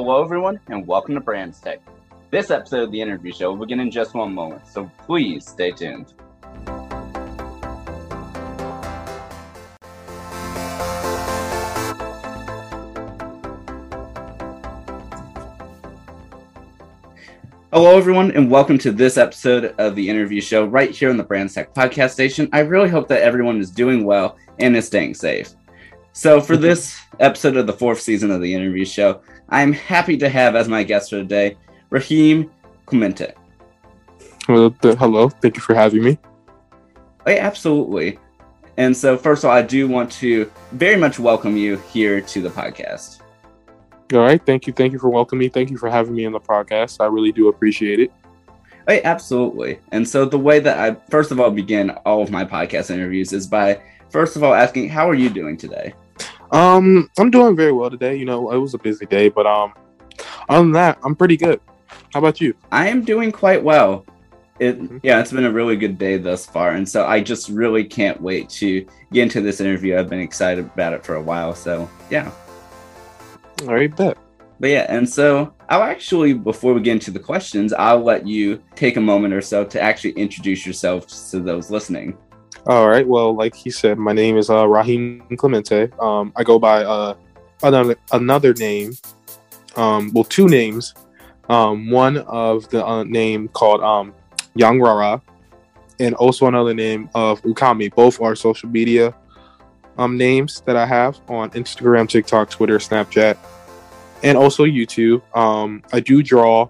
Hello, everyone, and welcome to Brands Tech. This episode of the interview show will begin in just one moment, so please stay tuned. Hello, everyone, and welcome to this episode of the interview show right here on the Brands Tech podcast station. I really hope that everyone is doing well and is staying safe. So, for this episode of the fourth season of the interview show, I'm happy to have as my guest for today Raheem Clemente. Hello, hello. Thank you for having me. Oh, yeah, absolutely. And so, first of all, I do want to very much welcome you here to the podcast. All right. Thank you. Thank you for welcoming me. Thank you for having me on the podcast. I really do appreciate it. Oh, hey, absolutely. And so the way that I first of all begin all of my podcast interviews is by first of all asking, how are you doing today? Um, I'm doing very well today. You know, it was a busy day, but um, other than that, I'm pretty good. How about you? I am doing quite well. It mm-hmm. yeah, it's been a really good day thus far, and so I just really can't wait to get into this interview. I've been excited about it for a while, so yeah. All right, bet. But yeah, and so I'll actually, before we get into the questions, I'll let you take a moment or so to actually introduce yourself to those listening. All right. Well, like he said, my name is uh, Raheem Clemente. Um, I go by uh, another another name. Um, well, two names. Um, one of the uh, name called um, Young Rara, and also another name of Ukami. Both are social media um, names that I have on Instagram, TikTok, Twitter, Snapchat, and also YouTube. Um, I do draw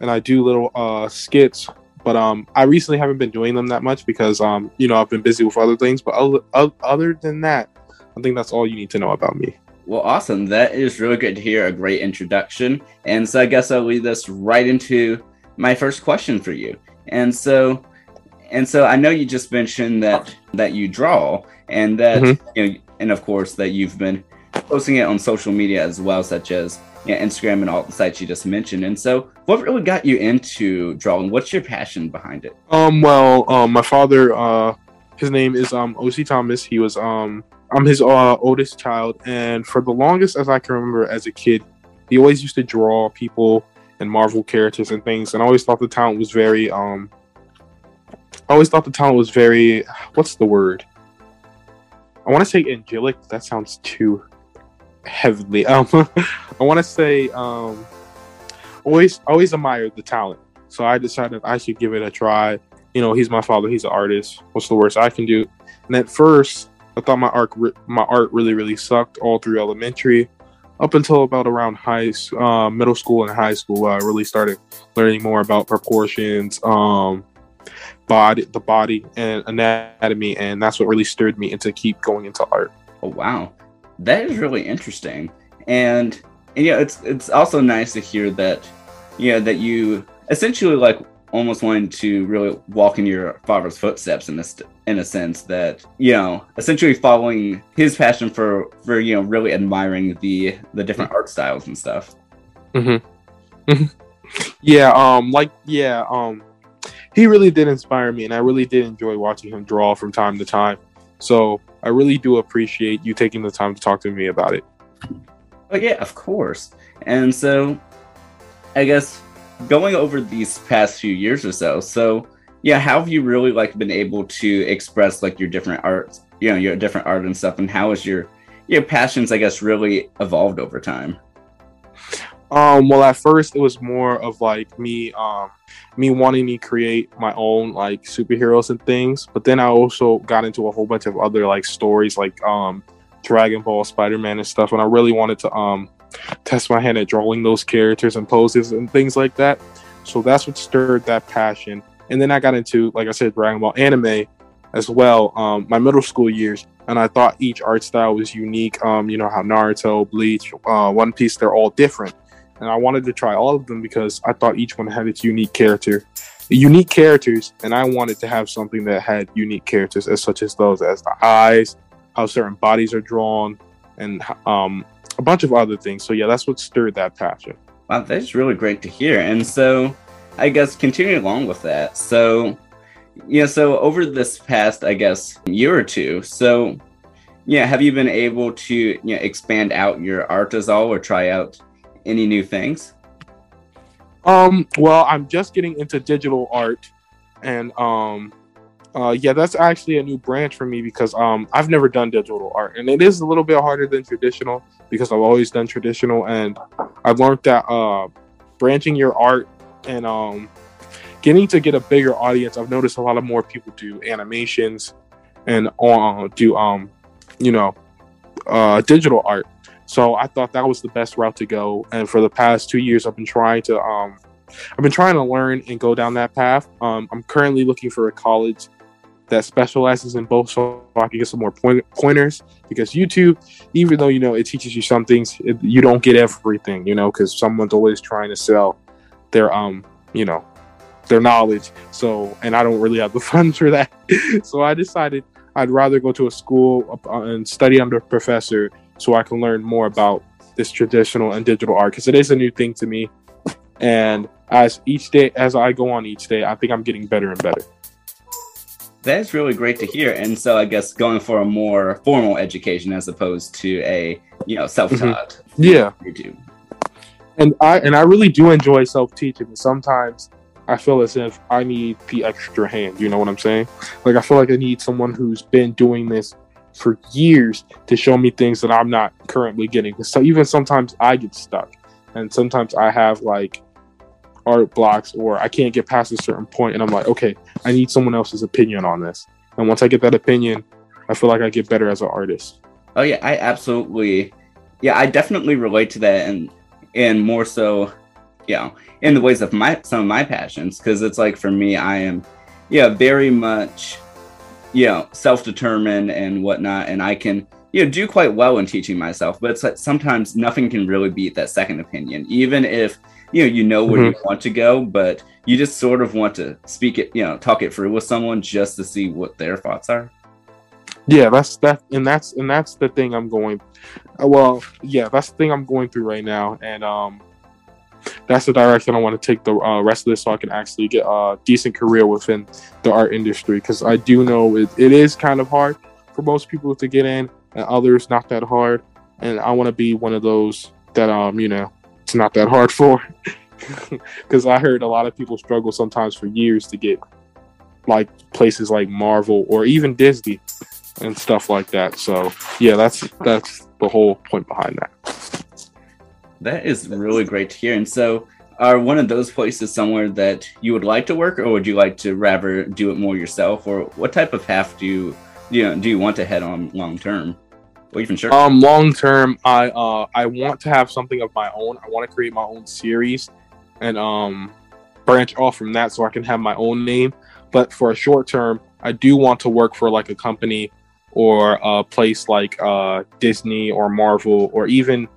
and I do little uh, skits, but um, I recently haven't been doing them that much because um, you know I've been busy with other things. But other, other than that, I think that's all you need to know about me. Well, awesome. That is really good to hear. A great introduction. And so I guess I'll lead us right into my first question for you. And so, and so I know you just mentioned that that you draw, and that mm-hmm. you know, and of course that you've been posting it on social media as well, such as you know, Instagram and all the sites you just mentioned. And so, what really got you into drawing? What's your passion behind it? Um, well, um, my father, uh, his name is um OC Thomas. He was um I'm his uh, oldest child, and for the longest as I can remember as a kid, he always used to draw people and Marvel characters and things, and I always thought the talent was very um. I always thought the talent was very, what's the word? I want to say angelic. That sounds too heavily. Um, I want to say um, always always admired the talent. So I decided I should give it a try. You know, he's my father. He's an artist. What's the worst I can do? And at first, I thought my art my art really really sucked all through elementary, up until about around high uh, middle school and high school. I really started learning more about proportions, um, body, the body, and anatomy, and that's what really stirred me into keep going into art. Oh wow, that is really interesting, and and yeah, it's it's also nice to hear that, yeah, that you essentially like almost wanting to really walk in your father's footsteps in this in a sense that you know essentially following his passion for for you know really admiring the the different art styles and stuff mm-hmm. mm-hmm. yeah um like yeah um he really did inspire me, and I really did enjoy watching him draw from time to time. So I really do appreciate you taking the time to talk to me about it. Oh yeah, of course. And so, I guess going over these past few years or so, so yeah, how have you really like been able to express like your different arts, you know, your different art and stuff, and how has your your passions, I guess, really evolved over time? Um, well, at first it was more of like me, um, me wanting to create my own like superheroes and things. But then I also got into a whole bunch of other like stories, like um, Dragon Ball, Spider Man, and stuff. And I really wanted to um, test my hand at drawing those characters and poses and things like that. So that's what stirred that passion. And then I got into, like I said, Dragon Ball anime as well. Um, my middle school years, and I thought each art style was unique. Um, you know how Naruto, Bleach, uh, One Piece, they're all different and I wanted to try all of them because I thought each one had its unique character, unique characters, and I wanted to have something that had unique characters, as such as those as the eyes, how certain bodies are drawn, and um, a bunch of other things. So yeah, that's what stirred that passion. Wow, that's really great to hear. And so, I guess continuing along with that, so yeah, so over this past, I guess, year or two, so yeah, have you been able to you know expand out your art as all, or try out any new things? Um, well, I'm just getting into digital art, and um, uh, yeah, that's actually a new branch for me because um, I've never done digital art, and it is a little bit harder than traditional because I've always done traditional, and I've learned that uh, branching your art and um, getting to get a bigger audience. I've noticed a lot of more people do animations and uh, do um, you know, uh, digital art. So I thought that was the best route to go, and for the past two years, I've been trying to um, I've been trying to learn and go down that path. Um, I'm currently looking for a college that specializes in both so I can get some more point- pointers because YouTube, even though you know it teaches you some things, it, you don't get everything, you know, because someone's always trying to sell their um, you know, their knowledge. So, and I don't really have the funds for that. so I decided I'd rather go to a school uh, and study under a professor so I can learn more about this traditional and digital art because it is a new thing to me. And as each day, as I go on each day, I think I'm getting better and better. That's really great to hear. And so I guess going for a more formal education as opposed to a, you know, self-taught. Mm-hmm. Yeah. YouTube. And I and I really do enjoy self-teaching. Sometimes I feel as if I need the extra hand. You know what I'm saying? Like I feel like I need someone who's been doing this for years to show me things that I'm not currently getting. So even sometimes I get stuck, and sometimes I have like art blocks or I can't get past a certain point and I'm like, okay, I need someone else's opinion on this. And once I get that opinion, I feel like I get better as an artist. Oh yeah, I absolutely yeah, I definitely relate to that and and more so, you know, in the ways of my some of my passions. Cause it's like for me, I am yeah, very much you know, self-determined and whatnot, and I can you know do quite well in teaching myself but it's like sometimes nothing can really beat that second opinion even if you know you know where mm-hmm. you want to go but you just sort of want to speak it you know talk it through with someone just to see what their thoughts are yeah that's that and that's and that's the thing i'm going well yeah that's the thing i'm going through right now and um that's the direction i want to take the uh, rest of this so i can actually get a decent career within the art industry because i do know it, it is kind of hard for most people to get in and others not that hard and i want to be one of those that um you know it's not that hard for because I heard a lot of people struggle sometimes for years to get like places like Marvel or even Disney and stuff like that. So yeah, that's that's the whole point behind that. That is really great to hear. And so, are one of those places somewhere that you would like to work, or would you like to rather do it more yourself, or what type of path do you you know do you want to head on long term? Or even sure. Um, long term, I uh I want to have something of my own. I want to create my own series, and um branch off from that so I can have my own name. But for a short term, I do want to work for like a company or a place like uh Disney or Marvel or even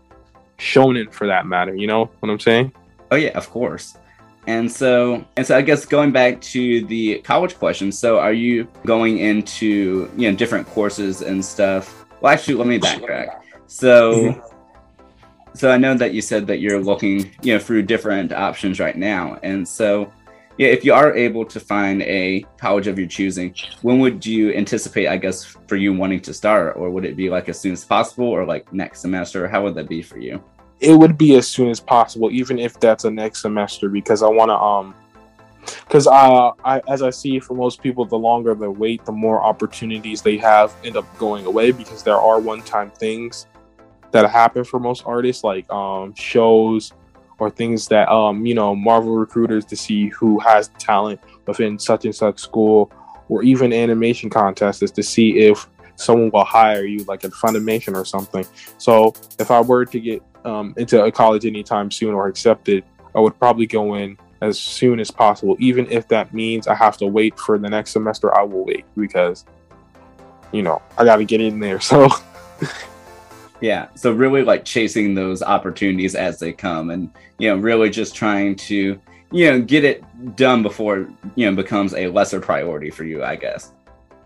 Shonen for that matter. You know what I'm saying? Oh yeah, of course. And so, and so, I guess going back to the college question. So, are you going into you know different courses and stuff well, actually, let me backtrack. So, mm-hmm. so I know that you said that you're looking, you know, through different options right now, and so, yeah, if you are able to find a college of your choosing, when would you anticipate, I guess, for you wanting to start, or would it be like as soon as possible, or like next semester? How would that be for you? It would be as soon as possible, even if that's a next semester, because I want to um because uh, I, as I see for most people, the longer they wait, the more opportunities they have end up going away because there are one-time things that happen for most artists, like um, shows or things that um, you know Marvel recruiters to see who has talent within such and such school, or even animation contests is to see if someone will hire you, like at Funimation or something. So if I were to get um, into a college anytime soon or accepted, I would probably go in as soon as possible. Even if that means I have to wait for the next semester, I will wait because, you know, I got to get in there. So, yeah. So, really like chasing those opportunities as they come and, you know, really just trying to, you know, get it done before, you know, becomes a lesser priority for you, I guess.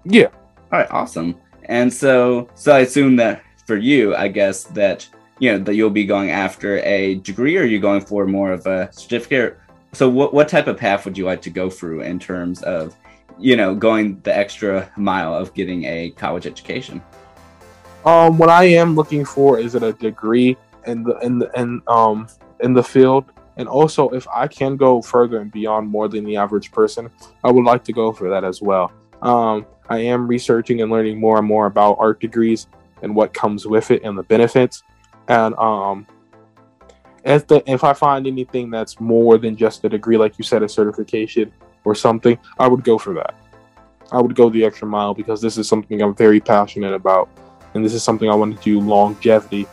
Yeah. All right. Awesome. And so, so I assume that for you, I guess that, you know, that you'll be going after a degree or are you going for more of a certificate so what what type of path would you like to go through in terms of you know going the extra mile of getting a college education um what i am looking for is a degree and the and the, and um in the field. And also, if I can go further and beyond more than the average person, I would like to go for that as well. Um, I am researching and learning more and more about art degrees and what comes with it and the benefits. And um, if the if I find anything that's more than just a degree, like you said, a certification or something, I would go for that. I would go the extra mile because this is something I'm very passionate about, and this is something I want to do longevity.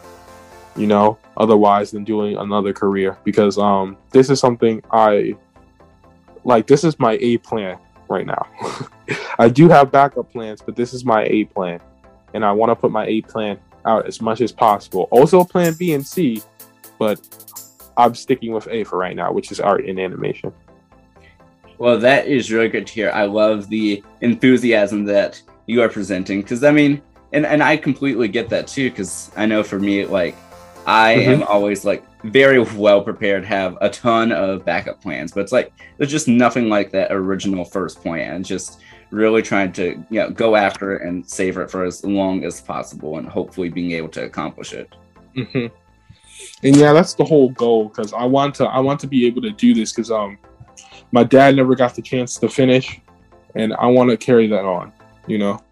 You know, otherwise than doing another career because um this is something I like. This is my A plan right now. I do have backup plans, but this is my A plan, and I want to put my A plan out as much as possible. Also, plan B and C, but I'm sticking with A for right now, which is art and animation. Well, that is really good to hear. I love the enthusiasm that you are presenting because I mean, and and I completely get that too because I know for me, like, I mm-hmm. am always like very well prepared, have a ton of backup plans, but it's like there's just nothing like that original first plan. Just really trying to you know go after it and savor it for as long as possible, and hopefully being able to accomplish it. Mm-hmm. And yeah, that's the whole goal because I want to I want to be able to do this because um my dad never got the chance to finish, and I want to carry that on. You know,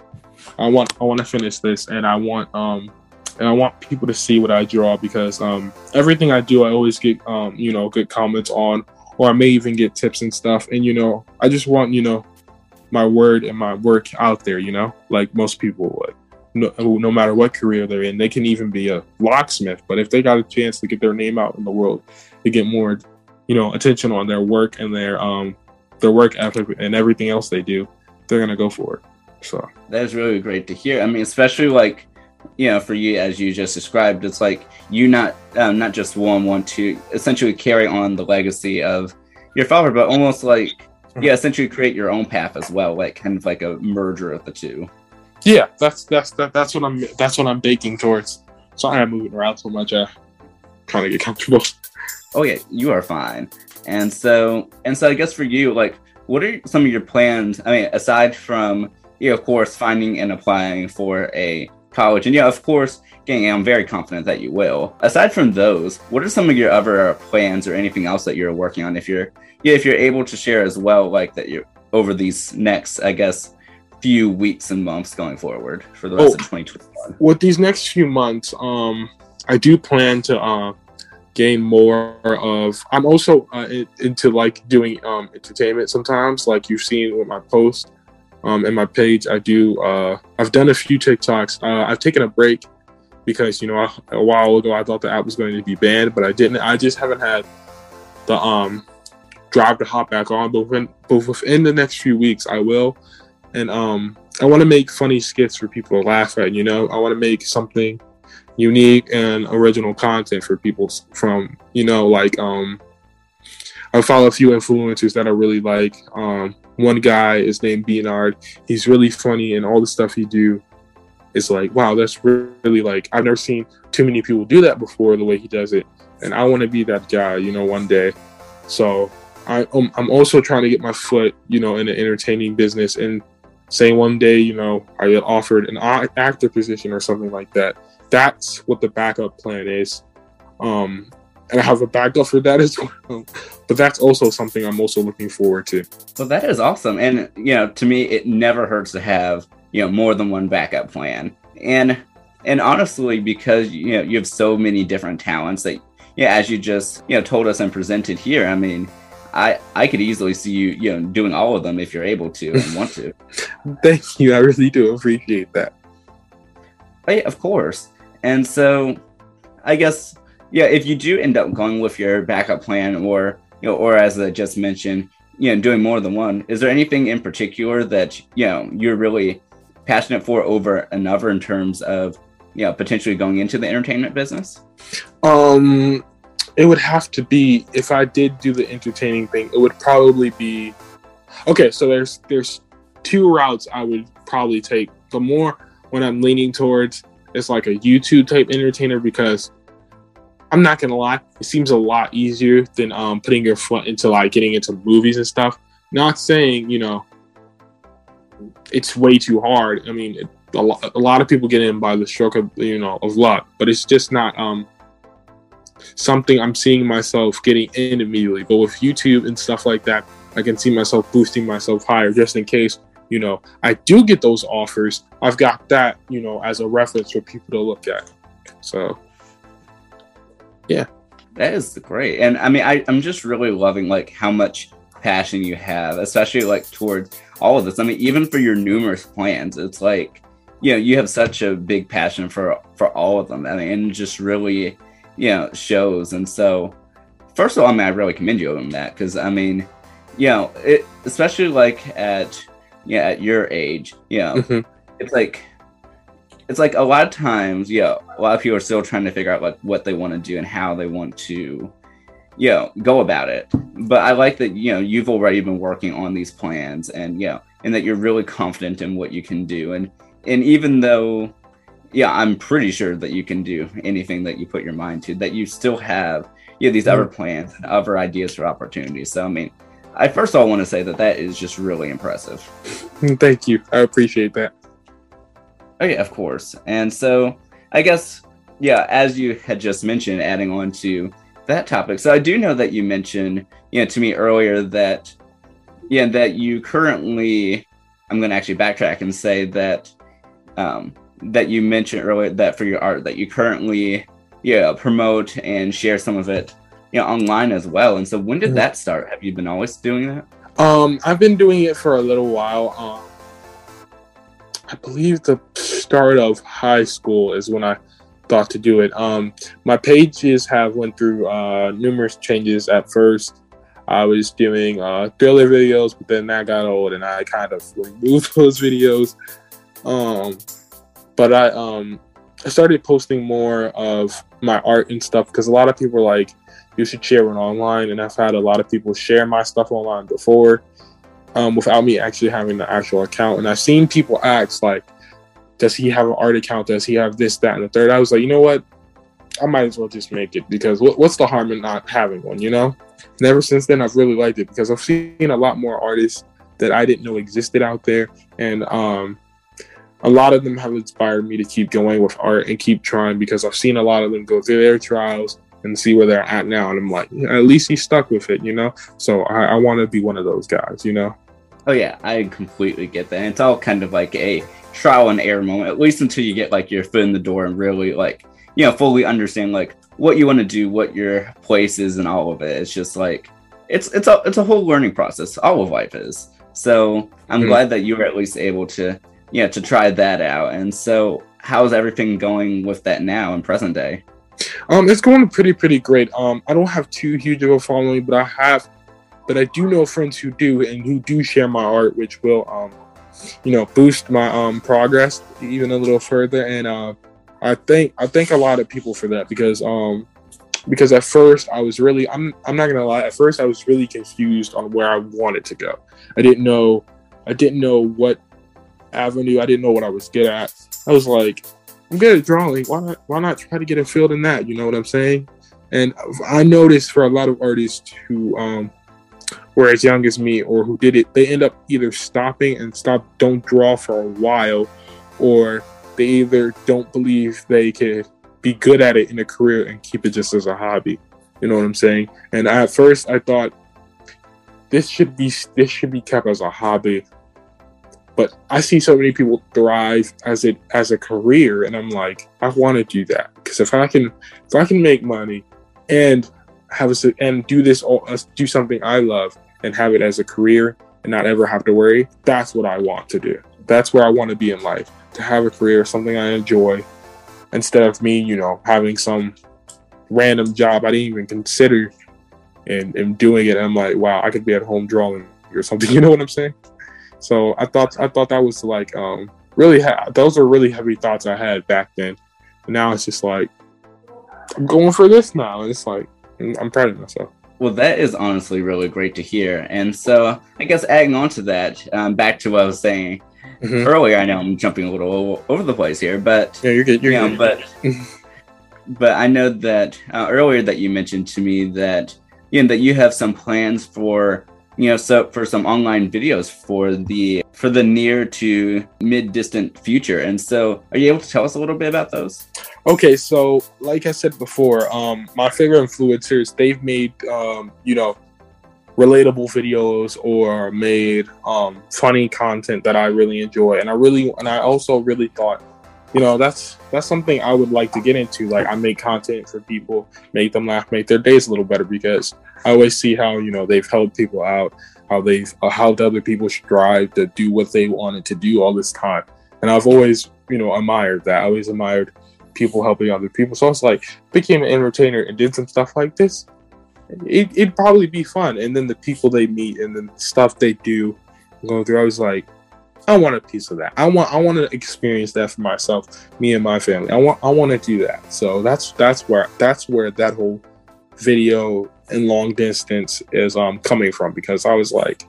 I want I want to finish this, and I want um and I want people to see what I draw because um everything I do, I always get um you know good comments on, or I may even get tips and stuff. And you know, I just want you know my word and my work out there. You know, like most people would. No, no matter what career they're in, they can even be a locksmith. But if they got a chance to get their name out in the world, to get more you know attention on their work and their um their work ethic and everything else they do, they're gonna go for it. So that's really great to hear. I mean, especially like you know, for you as you just described, it's like you not um, not just one want to essentially carry on the legacy of your father, but almost like mm-hmm. yeah, essentially create your own path as well, like kind of like a merger of the two. Yeah, that's that's that, that's what I'm that's what I'm baking towards. Sorry, I'm moving around so much. I kind of get comfortable oh yeah, you are fine. And so, and so, I guess for you, like, what are some of your plans? I mean, aside from know, of course, finding and applying for a college, and yeah, of course, getting. I'm very confident that you will. Aside from those, what are some of your other plans or anything else that you're working on? If you're, yeah, if you're able to share as well, like that you're over these next, I guess, few weeks and months going forward for the rest oh, of 2021. With these next few months, um, I do plan to uh, gain more of i'm also uh, into like doing um, entertainment sometimes like you've seen with my post um, and my page i do uh, i've done a few tiktoks. Uh, i've taken a break because you know a while ago i thought the app was going to be banned but i didn't. I just haven't had the um drive to hop back on but, when, but within the next few weeks i will. And um i want to make funny skits for people to laugh at you know? I want to make something unique and original content for people from you know like um I follow a few influencers that I really like. Um, one guy is named Bernard. He's really funny, and all the stuff he do is like, wow, that's really like I've never seen too many people do that before. The way he does it, and I want to be that guy, you know, one day. So I, um, I'm also trying to get my foot, you know, in the entertaining business, and say one day, you know, I get offered an actor position or something like that that's what the backup plan is. Um, and I have a backup for that as well. But that's also something I'm also looking forward to. Well, that is awesome. And, you know, to me, it never hurts to have, you know, more than one backup plan. And, and honestly, because, you know, you have so many different talents that, yeah, as you just, you know, told us and presented here, I mean, I, I could easily see you, you know, doing all of them if you're able to and want to. Thank you. I really do appreciate that. Oh, right, of course. And so I guess yeah, if you do end up going with your backup plan or you know, or as I just mentioned, you know, doing more than one, is there anything in particular that you know you're really passionate for over another in terms of you know potentially going into the entertainment business? Um it would have to be if I did do the entertaining thing, it would probably be okay, so there's there's two routes I would probably take. The more when I'm leaning towards it's like a YouTube type entertainer because I'm not gonna lie, it seems a lot easier than um, putting your foot into like getting into movies and stuff. Not saying you know it's way too hard. I mean, a, lot, a lot of people get in by the stroke of you know of luck, but it's just not. Um, something I'm seeing myself getting in immediately. But with YouTube and stuff like that, I can see myself boosting myself higher just in case, you know, I do get those offers. I've got that, you know, as a reference for people to look at. So, yeah. That is great. And I mean, I, I'm just really loving like how much passion you have, especially like towards all of this. I mean, even for your numerous plans, it's like, you know, you have such a big passion for for all of them. I mean, and just really, you know, shows. And so, first of all, I mean, I really commend you on that because I mean, you know, it especially like at yeah at your age, you know, Mhm. it's like it's like a lot of times, know, a lot of people are still trying to figure out like what they want to do and how they want to, you know, go about it. But I like that, you know, you've already been working on these plans and you know, and that you're really confident in what you can do. And and even though yeah, I'm pretty sure that you can do anything that you put your mind to, that you still have you know, these other mm-hmm. plans and other ideas for opportunities. So I mean, I first of all want to say that that is just really impressive. Thank you. I appreciate that. Oh yeah, of course. And so I guess yeah, as you had just mentioned, adding on to that topic. So I do know that you mentioned, you know, to me earlier that yeah, that you currently I'm gonna actually backtrack and say that um that you mentioned earlier that for your art that you currently yeah promote and share some of it you know online as well. And so when did Mhm. that start? Have you been always doing that? Um, I've been doing it for a little while. Um, I believe the start of high school is when I thought to do it. Um, my pages have went through uh, numerous changes. At first, I was doing uh, thriller videos, but then that got old, and I kind of removed those videos. Um, but I um, I started posting more of my art and stuff because a lot of people are like, you should share it online. And I've had a lot of people share my stuff online before um, without me actually having the actual account. And I've seen people ask, like, does he have an art account? Does he have this, that, and the third? I was like, you know what? I might as well just make it because what's the harm in not having one, you know? And ever since then, I've really liked it because I've seen a lot more artists that I didn't know existed out there. And um, a lot of them have inspired me to keep going with art and keep trying because I've seen a lot of them go through their trials and see where they're at now. And I'm like, at least he's stuck with it, you know? So I, I want to be one of those guys, you know? Oh yeah, I completely get that. It's all kind of like a trial and error moment, at least until you get like your foot in the door and really like you know fully understand like what you want to do, what your place is, and all of it. It's just like it's it's a it's a whole learning process. All of life is. So I'm Mhm. glad that you were at least able to yeah to try that out. And so how's everything going with that now in present day? Um, it's going pretty, pretty great. Um, I don't have too huge of a following, but I have, but I do know friends who do and who do share my art, which will, um, you know, boost my um progress even a little further. And uh, I thank I thank a lot of people for that because um, because at first I was really I'm I'm not gonna lie. At first I was really confused on where I wanted to go. I didn't know I didn't know what avenue. I didn't know what I was good at. I was like, I'm good at drawing. Why not? Why not try to get a field in that? You know what I'm saying? And I noticed for a lot of artists who um, were as young as me or who did it, they end up either stopping and stop, don't draw for a while, or they either don't believe they could be good at it in a career and keep it just as a hobby. You know what I'm saying? And at first, I thought this should be this should be kept as a hobby but I see so many people thrive as it as a career, and I'm like, I want to do that because if I can, if I can make money and have a and do this all uh, do something I love and have it as a career and not ever have to worry, that's what I want to do. That's where I want to be in life to have a career, something I enjoy, instead of me, you know, having some random job I didn't even consider and, and doing it. And I'm like, wow, I could be at home drawing or something. You know what I'm saying? So I thought I thought that was like um really ha- those are really heavy thoughts I had back then. And now it's just like I'm going for this now, and it's like I'm proud of myself. Well, that is honestly really great to hear. And so, I guess adding on to that, um, back to what I was saying Mhm. earlier, I know I'm jumping a little over the place here, but Yeah, you're good. You're yeah, good. but but I know that uh, earlier that you mentioned to me that you know that you have some plans for you know, so for some online videos for the for the near to mid distant future. And so, are you able to tell us a little bit about those? Okay, so like I said before, um, my favorite influencers they've made um, you know relatable videos or made um, funny content that I really enjoy, and I really and I also really thought, you know, that's that's something I would like to get into. Like I make content for people, make them laugh, make their days a little better because I always see how you know they've helped people out, how they've uh, helped other people strive to do what they wanted to do all this time, and I've always you know admired that. I always admired people helping other people. So it's like became an entertainer and did some stuff like this it, would probably be fun. And then the people they meet and the stuff they do going through, I was like, I want a piece of that. I want I want to experience that for myself, me and my family. I want I want to do that. So that's that's where that's where that whole video and long distance is um coming from because I was like,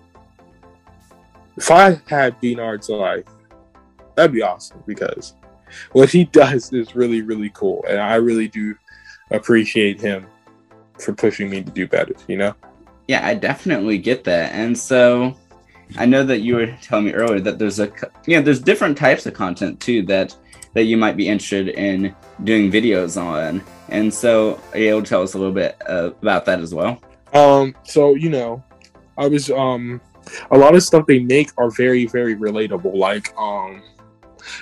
if I had Bernard's life, that'd be awesome because what he does is really really cool, and I really do appreciate him for pushing me to do better, you know? Yeah, I definitely get that. And so I know that you were telling me earlier that there's a you know, there's different types of content too that that you might be interested in doing videos on. And so are you able to tell us a little bit uh, about that as well? Um, so you know, I was um a lot of stuff they make are very, very relatable. Like um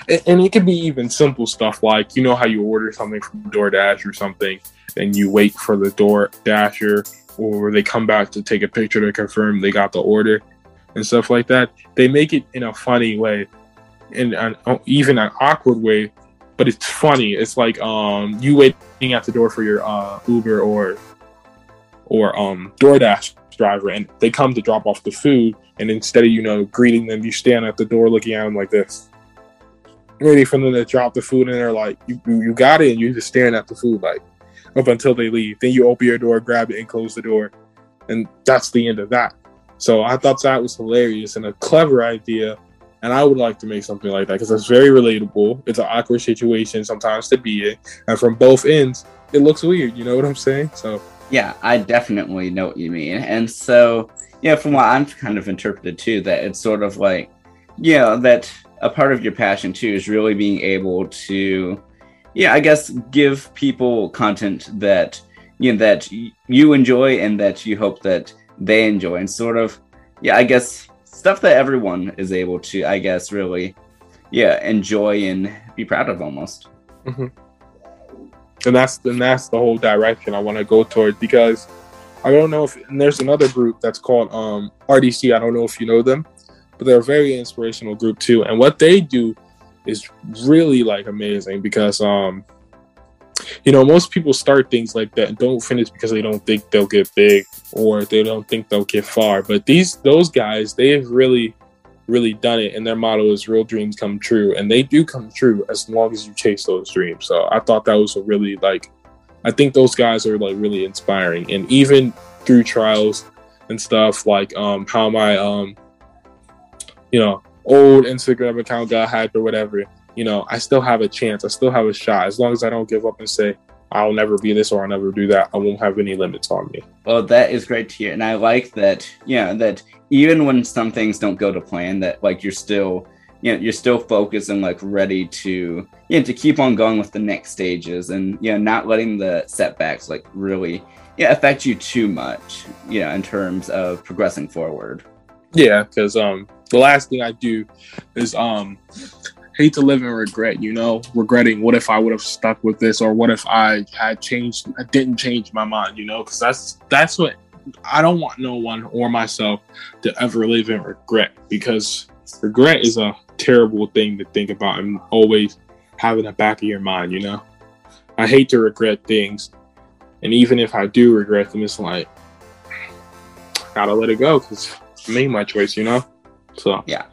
and, it can be even simple stuff like you know how you order something from DoorDash or something and you wait for the door dasher or they come back to take a picture to confirm they got the order and stuff like that. They make it in a funny way, in an even an awkward way, but it's funny. It's like um you waiting at the door for your uh, Uber or or um DoorDash driver, and they come to drop off the food, and instead of you know greeting them, you stand at the door looking at them like this, ready for them to drop the food, and they're like, "You you got it," and you're just staring at the food like up until they leave. Then you open your door, grab it, and close the door. And that's the end of that. So I thought that was hilarious and a clever idea. And I would like to make something like that because it's very relatable. It's an awkward situation sometimes to be in. And from both ends, it looks weird. You know what I'm saying? So, yeah, I definitely know what you mean. And so, yeah, from what I'm kind of interpreted too, that it's sort of like, yeah, you know, that a part of your passion too is really being able to yeah, I guess give people content that you know that you enjoy and that you hope that they enjoy, and sort of yeah, I guess stuff that everyone is able to, I guess, really yeah enjoy and be proud of almost. Mm-hmm. And that's and that's the whole direction I want to go toward because I don't know if there's another group that's called um, RDC. I don't know if you know them, but they're a very inspirational group too. And what they do is really like amazing because um you know most people start things like that and don't finish because they don't think they'll get big or they don't think they'll get far. But these those guys they've really really done it and their motto is real dreams come true and they do come true as long as you chase those dreams. So i thought that was a really like i think those guys are like really inspiring. And even through trials and stuff like um how my um you know old Instagram account got hacked or whatever, you know, I still have a chance. I still have a shot. As long as I don't give up and say, I'll never be this or I'll never do that, I won't have any limits on me. Well, that is great to hear. And I like that, yeah, that even when some things don't go to plan, that like you're still, you know, you're still focused and like ready to, you know, to keep on going with the next stages and, you know, not letting the setbacks like really, yeah, affect you too much, you know, in terms of progressing forward. Yeah, because um, the last thing I do is um hate to live in regret, you know, regretting what if I would have stuck with this or what if I had changed I didn't change my mind, you know, because that's that's what I don't want no one or myself to ever live in regret because regret is a terrible thing to think about and always have in the back of your mind, you know. I hate to regret things. And even if I do regret them, it's like gotta let it go because I made my choice, you know? So yeah,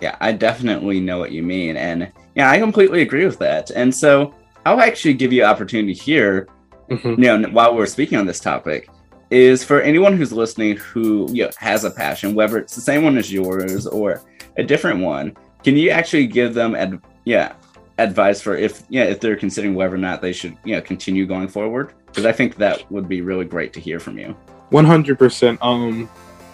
yeah, I definitely know what you mean, and yeah, I completely agree with that. And so I'll actually give you opportunity here, mm-hmm. you know, while we're speaking on this topic, is for anyone who's listening who you know, has a passion, whether it's the same one as yours or a different one, can you actually give them ad- yeah advice for if yeah if they're considering whether or not they should you know continue going forward? Because I think that would be really great to hear from you. One hundred percent. Um,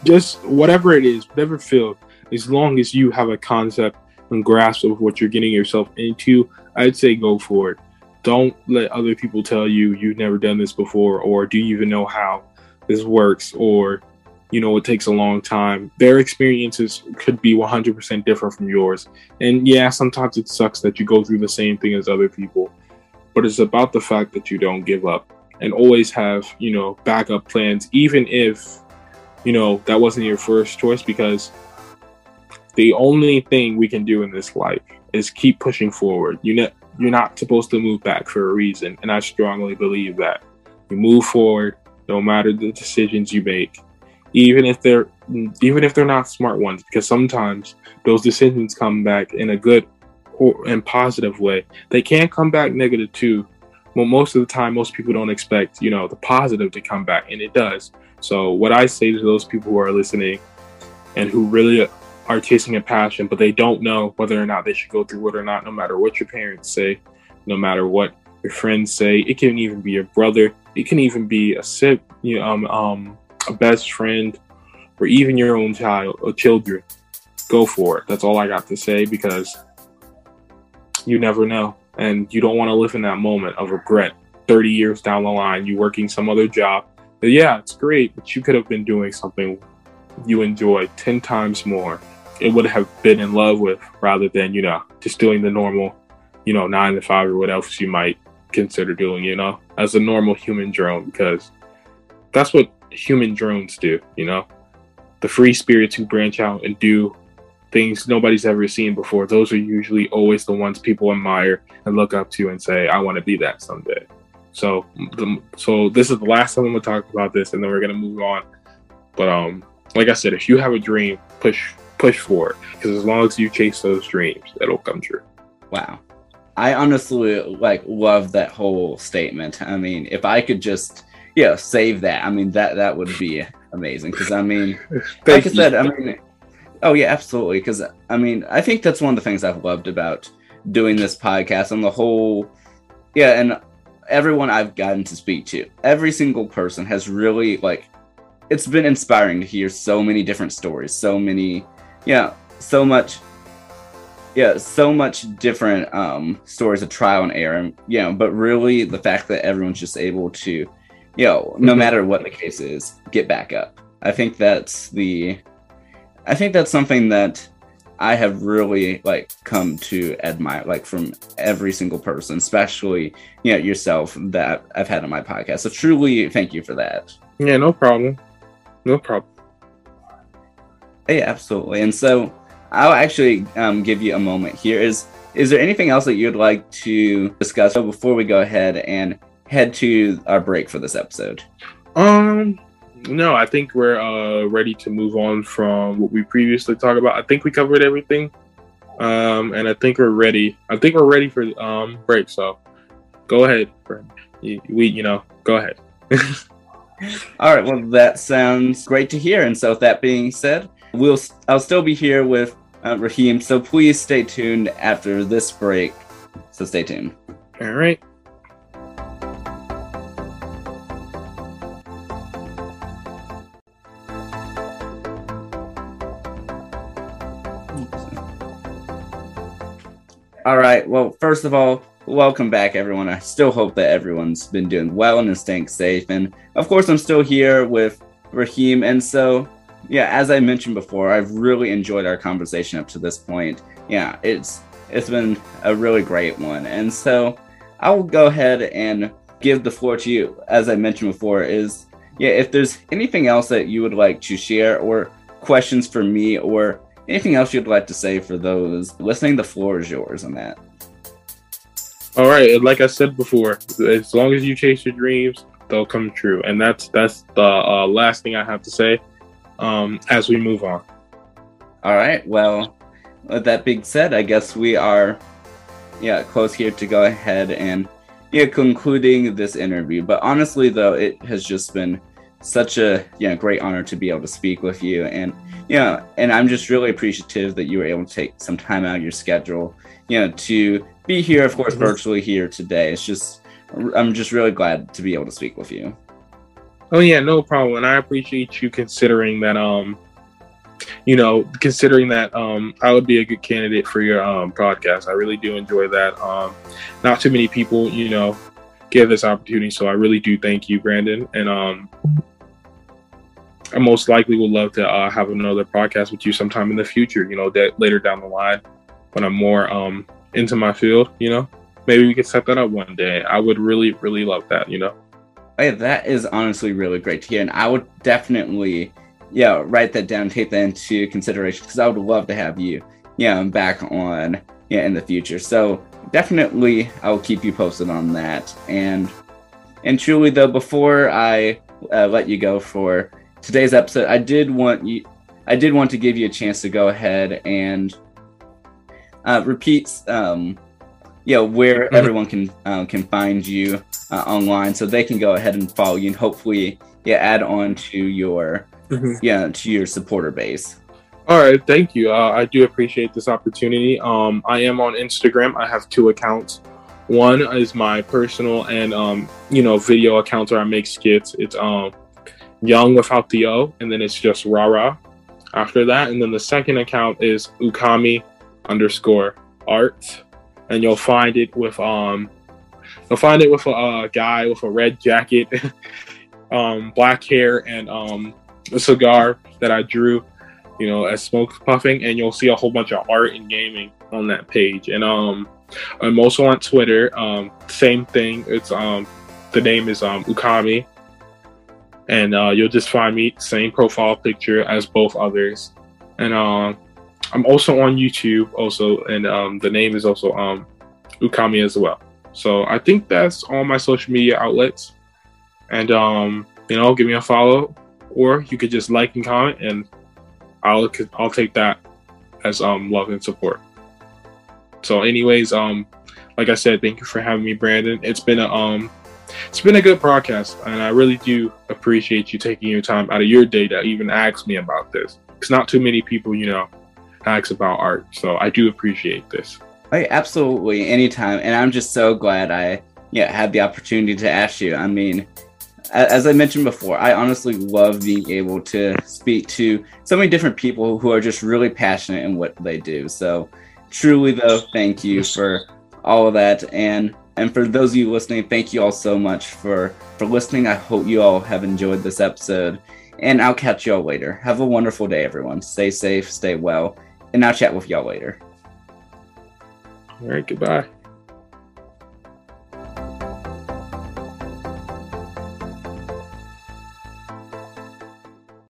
just whatever it is, whatever field, as long as you have a concept and grasp of what you're getting yourself into, I'd say go for it. Don't let other people tell you you've never done this before or do you even know how this works or you know it takes a long time. Their experiences could be 100% different from yours. And yeah, sometimes it sucks that you go through the same thing as other people, but it's about the fact that you don't give up and always have, you know, backup plans even if you know that wasn't your first choice because the only thing we can do in this life is keep pushing forward. You know, you're not supposed to move back for a reason, and I strongly believe that you move forward no matter the decisions you make, even if they're even if they're not smart ones, because sometimes those decisions come back in a good and positive way. They can come back negative too. Well, most of the time, most people don't expect you know the positive to come back, and it does. So, what I say to those people who are listening and who really are chasing a passion, but they don't know whether or not they should go through it or not, no matter what your parents say, no matter what your friends say. It can even be your brother. It can even be a sip, you know, um, um, a best friend, or even your own child or children. Go for it. That's all I got to say because you never know, and you don't want to live in that moment of regret. Thirty years down the line, you working some other job. Yeah, it's great, but you could have been doing something you enjoy ten times more it would have been in love with rather than you know just doing the normal you know nine to five or what else you might consider doing you know as a normal human drone because that's what human drones do you know? The free spirits who branch out and do things nobody's ever seen before those are usually always the ones people admire and look up to and say i want to be that someday. So the, so this is the last time i'm gonna talk about this and then we're gonna move on. But um like i said if you have a dream push push for it because as long as you chase those dreams, it'll come true. Wow. I honestly like love that whole statement. I mean, if I could just yeah save that, I mean that that would be amazing. Because I mean, like I said, I mean, oh yeah, absolutely. Because I mean, I think that's one of the things I've loved about doing this podcast and the whole yeah, and everyone I've gotten to speak to, every single person has really like it's been inspiring to hear so many different stories, so many yeah, so much yeah, so much different um, stories of trial and error. And, you know, but really the fact that everyone's just able to, you know, no mm-hmm. matter what the case is, get back up. I think that's the, I think that's something that I have really like come to admire, like from every single person, especially you know yourself that I've had on my podcast. So truly, thank you for that. Yeah, no problem, no problem. Yeah, absolutely. And so I'll actually um, give you a moment here. Is is there anything else that you'd like to discuss before we go ahead and head to our break for this episode? Um, no, I think we're uh, ready to move on from what we previously talked about. I think we covered everything, um, and I think we're ready. I think we're ready for um break. So, go ahead, friend. We, you know, go ahead. All right. Well, that sounds great to hear. And so, with that being said, we'll I'll still be here with uh, Raheem, so please stay tuned after this break. So stay tuned. All right. All right. Well, first of all, welcome back, everyone. I still hope that everyone's been doing well and is staying safe. And of course, I'm still here with Raheem. And so yeah, as I mentioned before, I've really enjoyed our conversation up to this point. Yeah, it's it's been a really great one. And so I will go ahead and give the floor to you. As I mentioned before, is yeah, if there's anything else that you would like to share or questions for me or anything else you'd like to say for those listening, the floor is yours on that. All right, like I said before, as long as you chase your dreams, they'll come true, and that's that's the uh, last thing I have to say um, as we move on. All right. Well, with that being said, I guess we are, yeah, close here to go ahead and yeah, concluding this interview. But honestly, though, it has just been such a yeah great honor to be able to speak with you, and yeah, and I'm just really appreciative that you were able to take some time out of your schedule, you know, to be here, of course, virtually here today. It's just I'm just really glad to be able to speak with you. Oh yeah, no problem. And I appreciate you considering that. Um, you know, considering that um, I would be a good candidate for your um, podcast. I really do enjoy that. Um, not too many people, you know, give this opportunity, so I really do thank you, Brandon. And um, I most likely would love to uh, have another podcast with you sometime in the future. You know, that later down the line when I'm more um, into my field. You know, maybe we could set that up one day. I would really, really love that. You know. Yeah, that is honestly really great to hear, and I would definitely, yeah, write that down, take that into consideration, because I would love to have you, yeah, back on, yeah, in the future. So definitely, I'll keep you posted on that. And and truly, though, before I uh, let you go for today's episode, I did want you, I did want to give you a chance to go ahead and uh, repeat, um, know, where mm-hmm. everyone can um, can find you uh, online, so they can go ahead and follow you, and hopefully, yeah, add on to your mm-hmm. yeah to your supporter base. All right, thank you. Uh, I do appreciate this opportunity. Um, I am on Instagram. I have two accounts. One is my personal and um, you know video account where I make skits. It's um, Young without the O, and then it's just Rara after that. And then the second account is Ukami underscore art, and you'll find it with um, you'll find it with a guy with a red jacket, um, black hair, and um, a cigar that I drew you know, as smoke puffing, and you'll see a whole bunch of art and gaming on that page. And um, I'm also on Twitter. Um, same thing. It's um, the name is um Ukami, and uh, you'll just find me same profile picture as both others. And um, I'm also on YouTube also, and um, the name is also um Ukami as well. So I think that's all my social media outlets. And um, you know, give me a follow, or you could just like and comment and I'll I'll take that as um love and support. So, anyways, um, like I said, thank you for having me, Brandon. It's been a um, it's been a good broadcast, and I really do appreciate you taking your time out of your day to even ask me about this. It's not too many people, you know, ask about art, so I do appreciate this. Oh, hey, absolutely, anytime, and I'm just so glad I yeah had the opportunity to ask you. I mean, as I mentioned before, I honestly love being able to speak to so many different people who are just really passionate in what they do. So, truly, though, thank you for all of that, and and for those of you listening, thank you all so much for for listening. I hope you all have enjoyed this episode, and I'll catch y'all later. Have a wonderful day, everyone. Stay safe, stay well, and I'll chat with y'all later. All right, goodbye.